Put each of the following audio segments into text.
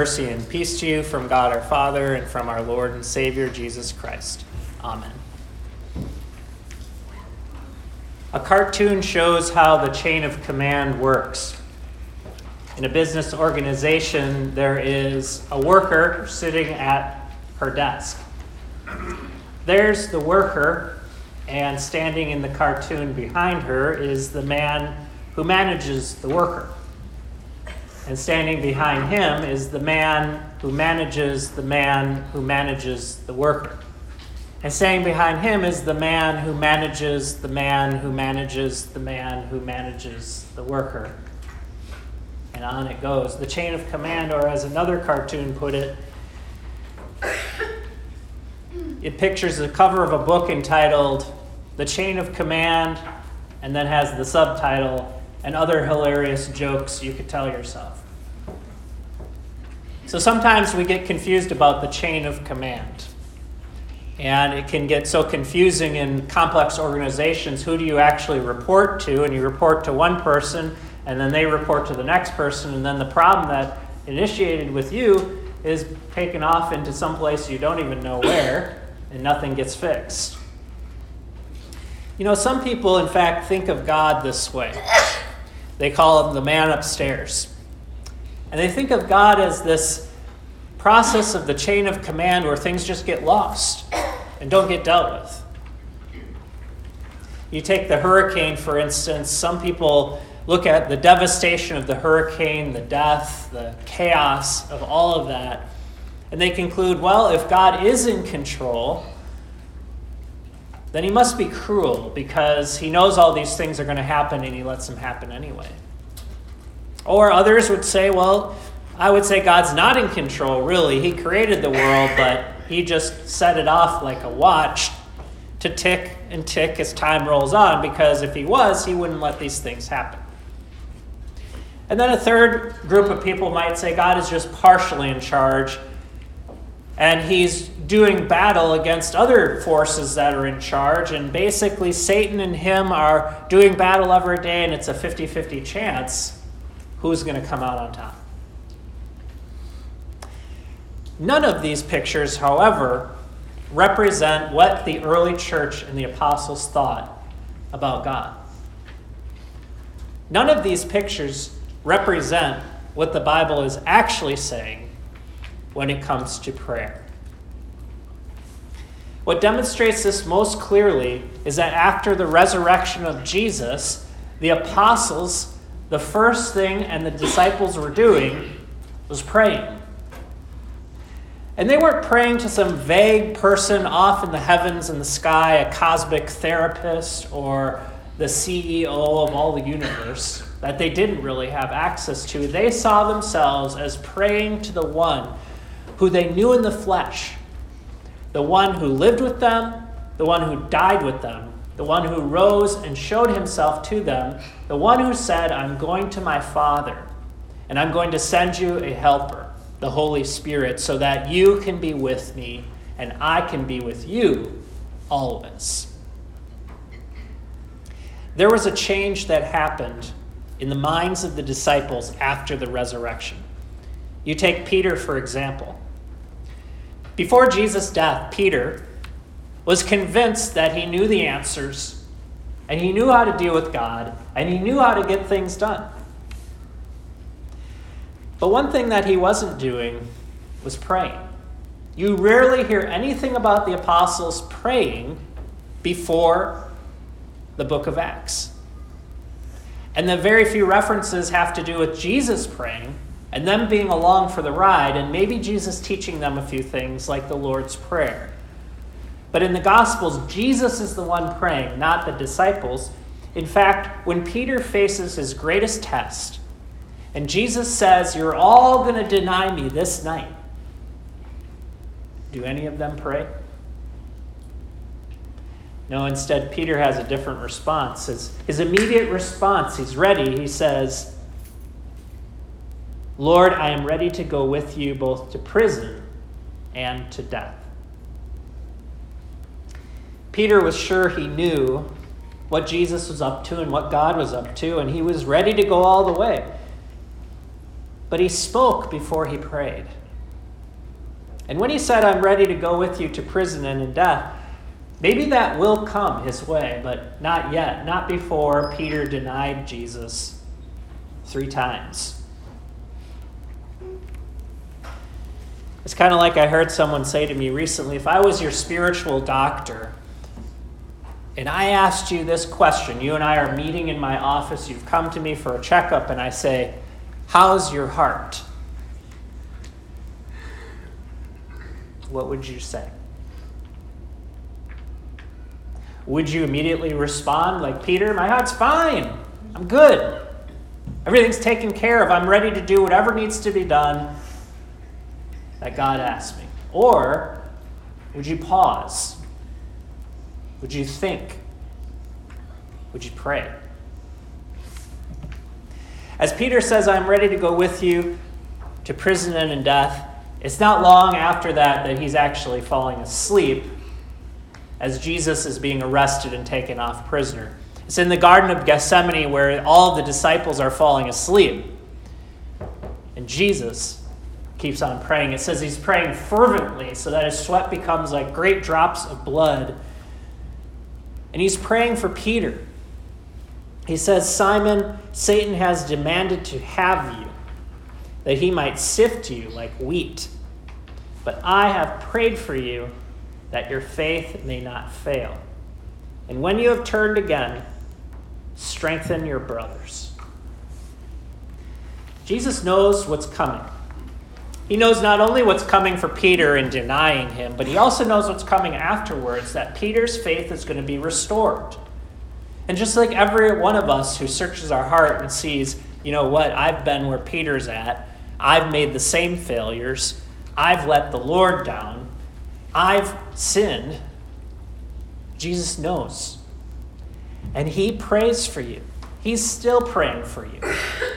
Mercy and peace to you from God our Father and from our Lord and Savior Jesus Christ. Amen. A cartoon shows how the chain of command works. In a business organization, there is a worker sitting at her desk. There's the worker, and standing in the cartoon behind her is the man who manages the worker. And standing behind him is the man who manages the man who manages the worker. And standing behind him is the man who manages the man who manages the man who manages the worker. And on it goes. The chain of command, or as another cartoon put it, it pictures the cover of a book entitled The Chain of Command, and then has the subtitle and other hilarious jokes you could tell yourself. So sometimes we get confused about the chain of command. And it can get so confusing in complex organizations. Who do you actually report to? And you report to one person, and then they report to the next person, and then the problem that initiated with you is taken off into some place you don't even know where, and nothing gets fixed. You know, some people, in fact, think of God this way. They call him the man upstairs. And they think of God as this process of the chain of command where things just get lost and don't get dealt with. You take the hurricane, for instance, some people look at the devastation of the hurricane, the death, the chaos of all of that, and they conclude well, if God is in control, then he must be cruel because he knows all these things are going to happen and he lets them happen anyway. Or others would say, well, I would say God's not in control, really. He created the world, but He just set it off like a watch to tick and tick as time rolls on, because if He was, He wouldn't let these things happen. And then a third group of people might say God is just partially in charge, and He's doing battle against other forces that are in charge, and basically Satan and Him are doing battle every day, and it's a 50 50 chance who's going to come out on top. None of these pictures, however, represent what the early church and the apostles thought about God. None of these pictures represent what the Bible is actually saying when it comes to prayer. What demonstrates this most clearly is that after the resurrection of Jesus, the apostles the first thing and the disciples were doing was praying. And they weren't praying to some vague person off in the heavens and the sky, a cosmic therapist or the CEO of all the universe that they didn't really have access to. They saw themselves as praying to the one who they knew in the flesh, the one who lived with them, the one who died with them, the one who rose and showed himself to them, the one who said, I'm going to my Father, and I'm going to send you a helper, the Holy Spirit, so that you can be with me and I can be with you always. There was a change that happened in the minds of the disciples after the resurrection. You take Peter, for example. Before Jesus' death, Peter was convinced that he knew the answers and he knew how to deal with God and he knew how to get things done. But one thing that he wasn't doing was praying. You rarely hear anything about the apostles praying before the book of Acts. And the very few references have to do with Jesus praying and them being along for the ride, and maybe Jesus teaching them a few things like the Lord's Prayer. But in the Gospels, Jesus is the one praying, not the disciples. In fact, when Peter faces his greatest test, and Jesus says, You're all going to deny me this night, do any of them pray? No, instead, Peter has a different response. His, his immediate response, he's ready. He says, Lord, I am ready to go with you both to prison and to death. Peter was sure he knew what Jesus was up to and what God was up to, and he was ready to go all the way. but he spoke before he prayed. And when he said, I'm ready to go with you to prison and in death, maybe that will come his way, but not yet. Not before Peter denied Jesus three times. It's kind of like I heard someone say to me recently if I was your spiritual doctor and I asked you this question, you and I are meeting in my office, you've come to me for a checkup, and I say, How's your heart? What would you say? Would you immediately respond like Peter, My heart's fine. I'm good. Everything's taken care of. I'm ready to do whatever needs to be done that God asked me? Or would you pause? Would you think? Would you pray? As Peter says, I'm ready to go with you to prison and in death, it's not long after that that he's actually falling asleep as Jesus is being arrested and taken off prisoner. It's in the Garden of Gethsemane where all the disciples are falling asleep. And Jesus keeps on praying. It says he's praying fervently so that his sweat becomes like great drops of blood. And he's praying for Peter. He says, Simon, Satan has demanded to have you, that he might sift you like wheat. But I have prayed for you that your faith may not fail. And when you have turned again, strengthen your brothers. Jesus knows what's coming. He knows not only what's coming for Peter in denying him, but he also knows what's coming afterwards that Peter's faith is going to be restored. And just like every one of us who searches our heart and sees, you know what, I've been where Peter's at, I've made the same failures, I've let the Lord down, I've sinned, Jesus knows. And he prays for you. He's still praying for you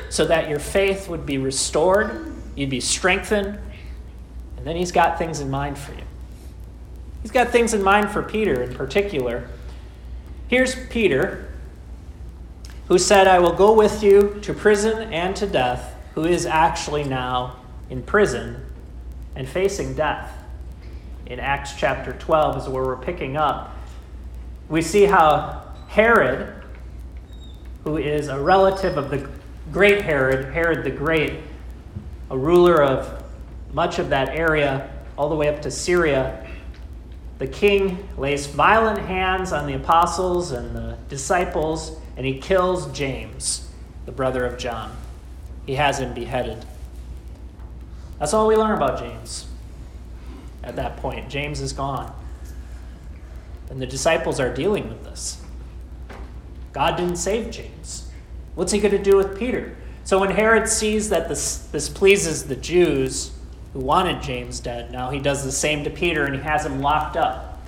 so that your faith would be restored You'd be strengthened. And then he's got things in mind for you. He's got things in mind for Peter in particular. Here's Peter, who said, I will go with you to prison and to death, who is actually now in prison and facing death. In Acts chapter 12 is where we're picking up. We see how Herod, who is a relative of the great Herod, Herod the Great, a ruler of much of that area, all the way up to Syria, the king lays violent hands on the apostles and the disciples, and he kills James, the brother of John. He has him beheaded. That's all we learn about James at that point. James is gone. And the disciples are dealing with this. God didn't save James. What's he going to do with Peter? So when Herod sees that this, this pleases the Jews who wanted James dead, now he does the same to Peter and he has him locked up.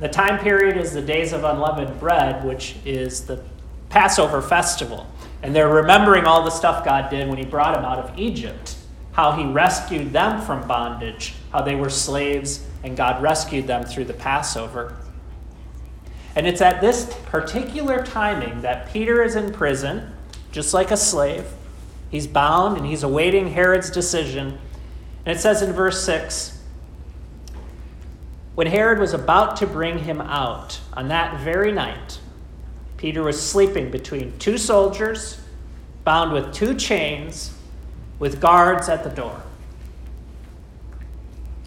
The time period is the days of unleavened bread, which is the Passover festival. And they're remembering all the stuff God did when he brought them out of Egypt, how he rescued them from bondage, how they were slaves, and God rescued them through the Passover. And it's at this particular timing that Peter is in prison just like a slave. He's bound and he's awaiting Herod's decision. And it says in verse 6 When Herod was about to bring him out on that very night, Peter was sleeping between two soldiers, bound with two chains, with guards at the door.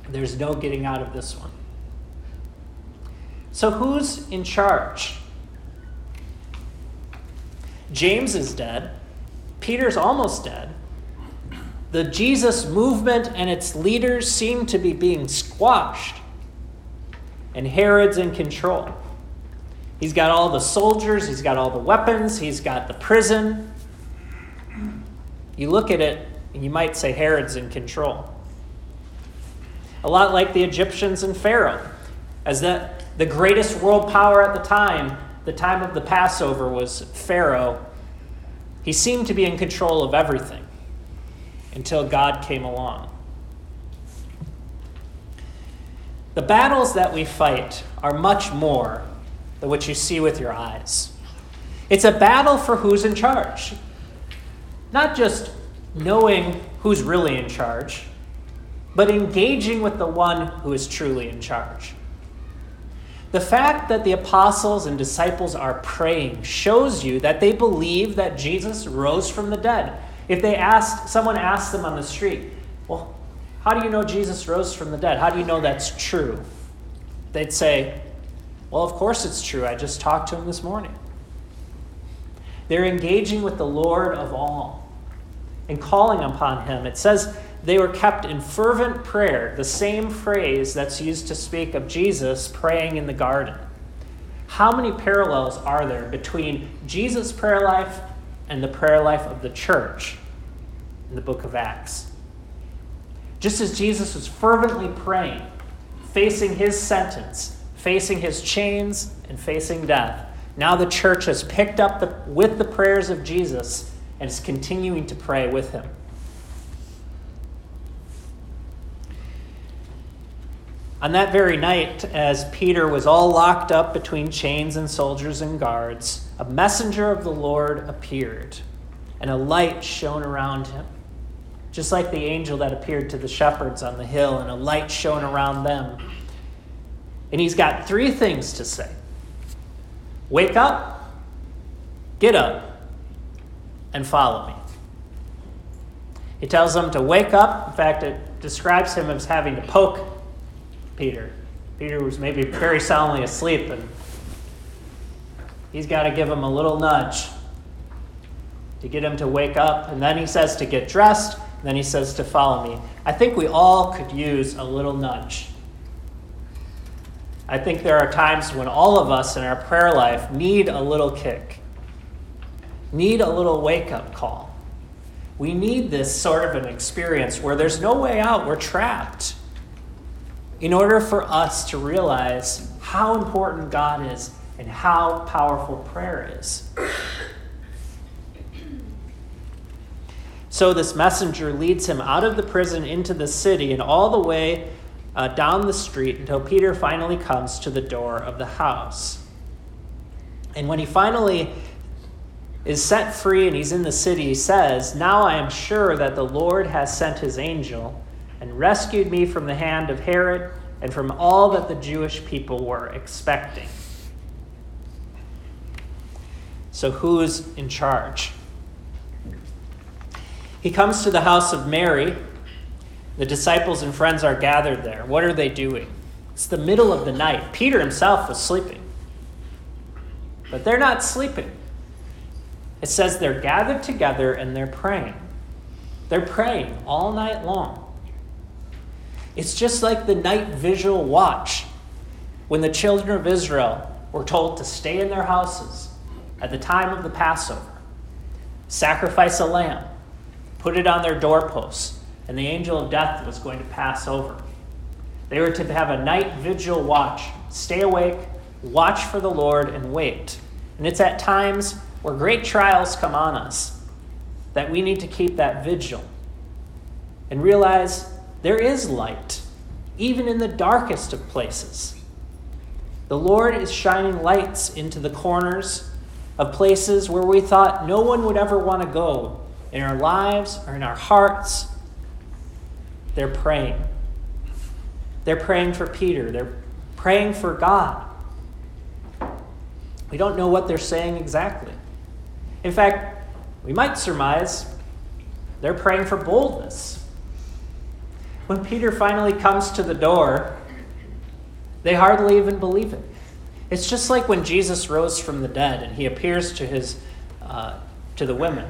There's no getting out of this one. So, who's in charge? James is dead. Peter's almost dead. The Jesus movement and its leaders seem to be being squashed. And Herod's in control. He's got all the soldiers, he's got all the weapons, he's got the prison. You look at it and you might say Herod's in control. A lot like the Egyptians and Pharaoh. As the, the greatest world power at the time, the time of the Passover was Pharaoh. He seemed to be in control of everything until God came along. The battles that we fight are much more than what you see with your eyes. It's a battle for who's in charge. Not just knowing who's really in charge, but engaging with the one who is truly in charge. The fact that the apostles and disciples are praying shows you that they believe that Jesus rose from the dead. If they asked, someone asked them on the street, Well, how do you know Jesus rose from the dead? How do you know that's true? They'd say, Well, of course it's true. I just talked to him this morning. They're engaging with the Lord of all and calling upon him. It says they were kept in fervent prayer, the same phrase that's used to speak of Jesus praying in the garden. How many parallels are there between Jesus' prayer life and the prayer life of the church in the book of Acts? Just as Jesus was fervently praying, facing his sentence, facing his chains, and facing death, now the church has picked up the, with the prayers of Jesus and is continuing to pray with him. On that very night, as Peter was all locked up between chains and soldiers and guards, a messenger of the Lord appeared, and a light shone around him, just like the angel that appeared to the shepherds on the hill, and a light shone around them. And he's got three things to say Wake up, get up, and follow me. He tells them to wake up. In fact, it describes him as having to poke Peter. Peter was maybe very soundly asleep, and he's got to give him a little nudge to get him to wake up. And then he says to get dressed, and then he says to follow me. I think we all could use a little nudge. I think there are times when all of us in our prayer life need a little kick, need a little wake up call. We need this sort of an experience where there's no way out, we're trapped in order for us to realize how important God is and how powerful prayer is. So this messenger leads him out of the prison into the city and all the way uh, down the street until Peter finally comes to the door of the house. And when he finally is set free and he's in the city, he says, Now I am sure that the Lord has sent his angel and rescued me from the hand of Herod and from all that the Jewish people were expecting. So, who's in charge? He comes to the house of Mary. The disciples and friends are gathered there. What are they doing? It's the middle of the night. Peter himself was sleeping. But they're not sleeping. It says they're gathered together and they're praying. They're praying all night long. It's just like the night vigil watch when the children of Israel were told to stay in their houses at the time of the Passover, sacrifice a lamb, put it on their doorposts, and the angel of death was going to pass over. They were to have a night vigil watch, stay awake, watch for the Lord, and wait. And it's at times where great trials come on us that we need to keep that vigil and realize there is light, even in the darkest of places. The Lord is shining lights into the corners of places where we thought no one would ever want to go in our lives or in our hearts. They're praying. They're praying for Peter. They're praying for God. We don't know what they're saying exactly. In fact, we might surmise they're praying for boldness when Peter finally comes to the door, they hardly even believe it. It's just like when Jesus rose from the dead and he appears to his uh, to the women.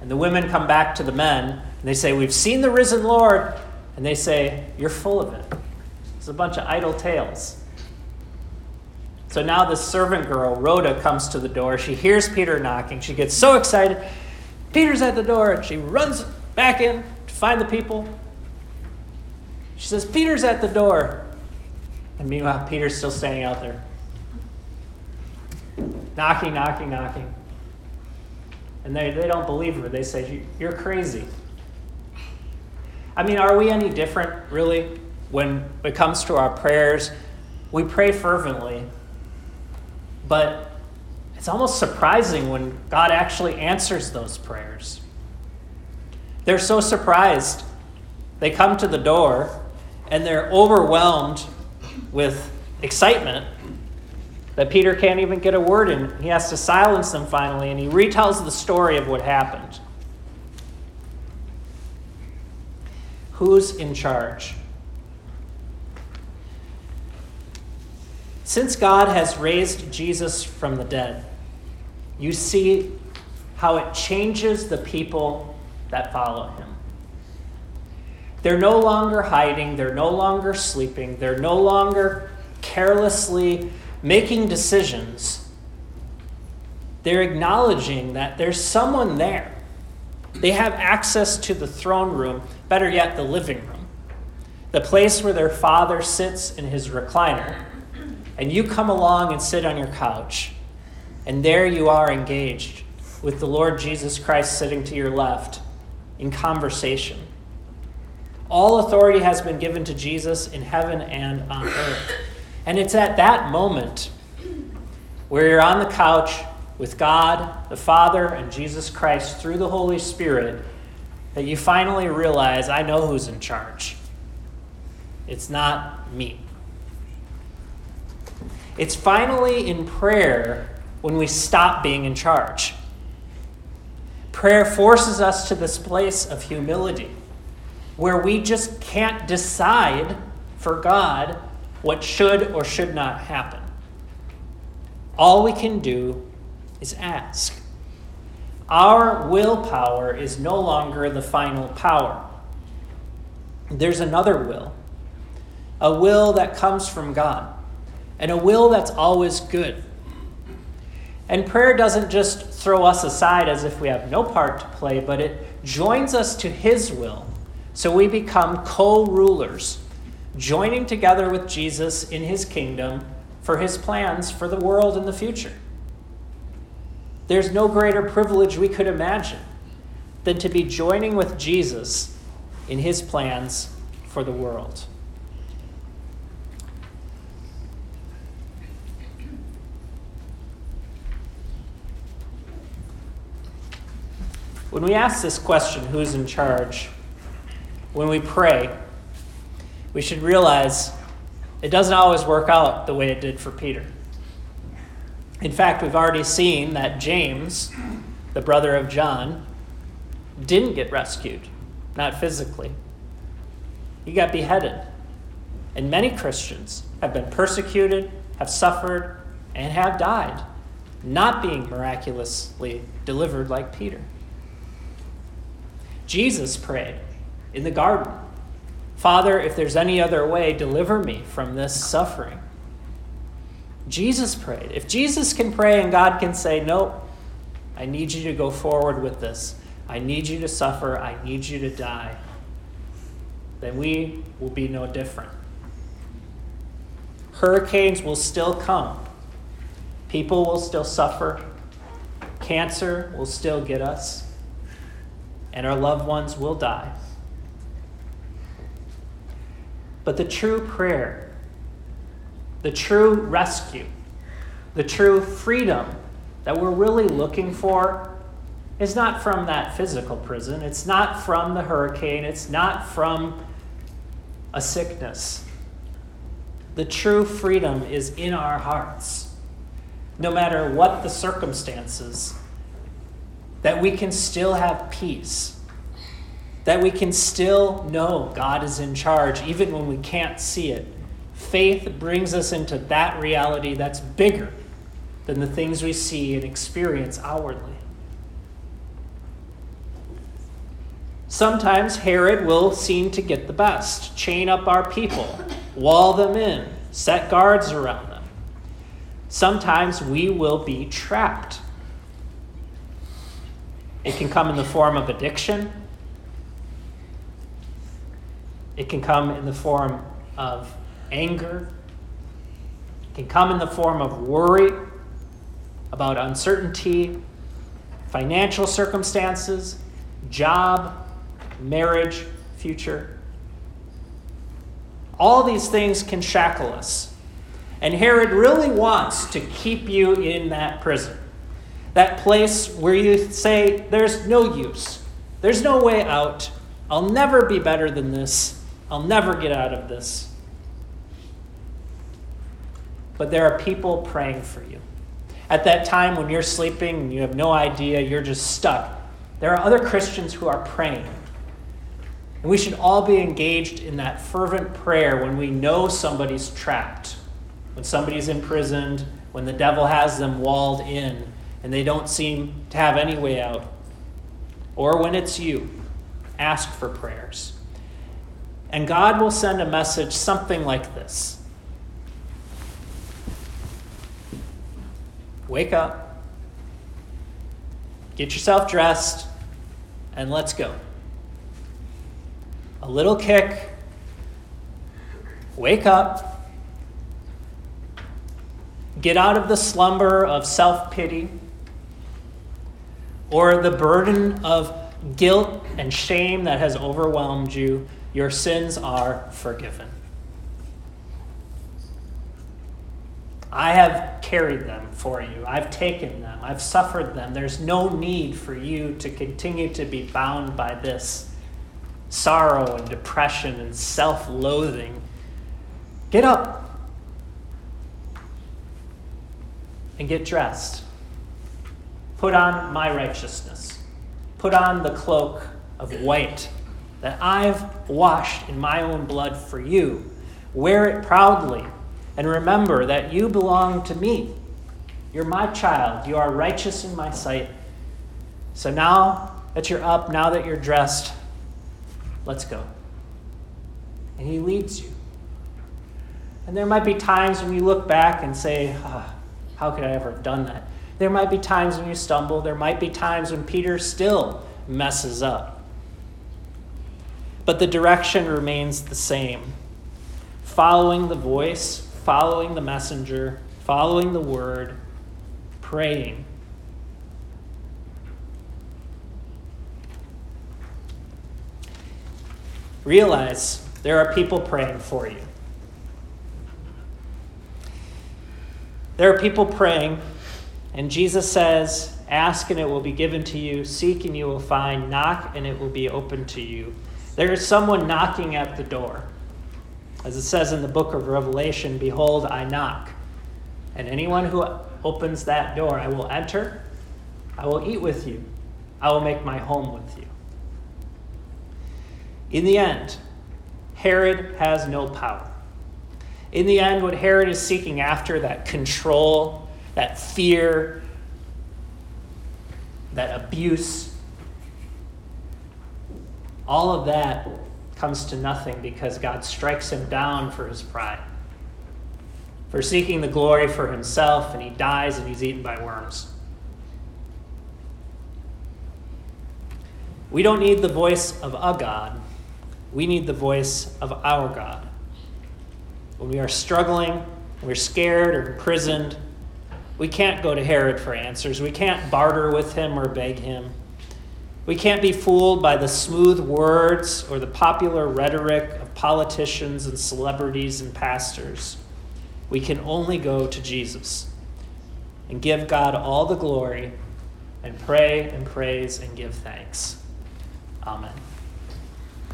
And the women come back to the men and they say, We've seen the risen Lord. And they say, You're full of it. It's a bunch of idle tales. So now the servant girl, Rhoda, comes to the door. She hears Peter knocking. She gets so excited. Peter's at the door. And she runs back in to find the people. She says, Peter's at the door. And meanwhile, Peter's still standing out there. Knocking, knocking, knocking. And they, they don't believe her. They say, You're crazy. I mean, are we any different, really, when it comes to our prayers? We pray fervently, but it's almost surprising when God actually answers those prayers. They're so surprised. They come to the door and they're overwhelmed with excitement that Peter can't even get a word in. He has to silence them finally, and he retells the story of what happened. Who's in charge? Since God has raised Jesus from the dead, you see how it changes the people that follow him. They're no longer hiding, they're no longer sleeping, they're no longer carelessly making decisions. They're acknowledging that there's someone there. They have access to the throne room, better yet, the living room, the place where their father sits in his recliner. And you come along and sit on your couch, and there you are engaged with the Lord Jesus Christ sitting to your left in conversation. All authority has been given to Jesus in heaven and on earth. And it's at that moment where you're on the couch with God, the Father, and Jesus Christ through the Holy Spirit that you finally realize I know who's in charge. It's not me. It's finally in prayer when we stop being in charge. Prayer forces us to this place of humility where we just can't decide for God what should or should not happen. All we can do is ask. Our willpower is no longer the final power. There's another will, a will that comes from God, and a will that's always good. And prayer doesn't just throw us aside as if we have no part to play, but it joins us to His will so we become co rulers, joining together with Jesus in his kingdom for his plans for the world in the future. There's no greater privilege we could imagine than to be joining with Jesus in his plans for the world. When we ask this question, who's in charge? When we pray, we should realize it doesn't always work out the way it did for Peter. In fact, we've already seen that James, the brother of John, didn't get rescued, not physically. He got beheaded. And many Christians have been persecuted, have suffered, and have died, not being miraculously delivered like Peter. Jesus prayed, in the garden Father, if there's any other way, deliver me from this suffering. Jesus prayed. If Jesus can pray and God can say, Nope, I need you to go forward with this, I need you to suffer, I need you to die, then we will be no different. Hurricanes will still come, people will still suffer, cancer will still get us, and our loved ones will die. But the true prayer, the true rescue, the true freedom that we're really looking for is not from that physical prison. It's not from the hurricane. It's not from a sickness. The true freedom is in our hearts, no matter what the circumstances, that we can still have peace that we can still know God is in charge even when we can't see it. Faith brings us into that reality that's bigger than the things we see and experience outwardly. Sometimes Herod will seem to get the best, chain up our people, wall them in, set guards around them. Sometimes we will be trapped. It can come in the form of addiction, it can come in the form of anger. It can come in the form of worry about uncertainty, financial circumstances, job, marriage, future. All these things can shackle us. And Herod really wants to keep you in that prison, that place where you say, there's no use, There's no way out. I'll never be better than this. I'll never get out of this. But there are people praying for you. At that time when you're sleeping and you have no idea, you're just stuck, there are other Christians who are praying. And we should all be engaged in that fervent prayer when we know somebody's trapped, when somebody's imprisoned, when the devil has them walled in and they don't seem to have any way out. Or when it's you, ask for prayers. And God will send a message something like this Wake up, get yourself dressed, and let's go. A little kick, wake up, get out of the slumber of self pity or the burden of guilt and shame that has overwhelmed you. Your sins are forgiven. I have carried them for you. I've taken them. I've suffered them. There's no need for you to continue to be bound by this sorrow and depression and self loathing. Get up and get dressed. Put on my righteousness. Put on the cloak of white that I've washed in my own blood for you. Wear it proudly and remember that you belong to me. You're my child. You are righteous in my sight. So now that you're up, now that you're dressed, let's go. And He leads you. And there might be times when you look back and say, oh, How could I ever have done that? There might be times when you stumble. There might be times when Peter still messes up. But the direction remains the same following the voice following the messenger, following the word, praying. Realize there are people praying for you. There are people praying, and Jesus says, Ask and it will be given to you, seek and you will find, knock and it will be opened to you. There is someone knocking at the door. As it says in the book of Revelation, Behold, I knock. And anyone who opens that door, I will enter, I will eat with you, I will make my home with you. In the end, Herod has no power. In the end, what Herod is seeking after, that control, that fear, that abuse, all of that comes to nothing because God strikes him down for his pride, for seeking the glory for himself, and he dies and he's eaten by worms. We don't need the voice of a God, we need the voice of our God. When we are struggling, we're scared or imprisoned, we can't go to Herod for answers. We can't barter with him or beg him. We can't be fooled by the smooth words or the popular rhetoric of politicians and celebrities and pastors. We can only go to Jesus and give God all the glory and pray and praise and give thanks. Amen.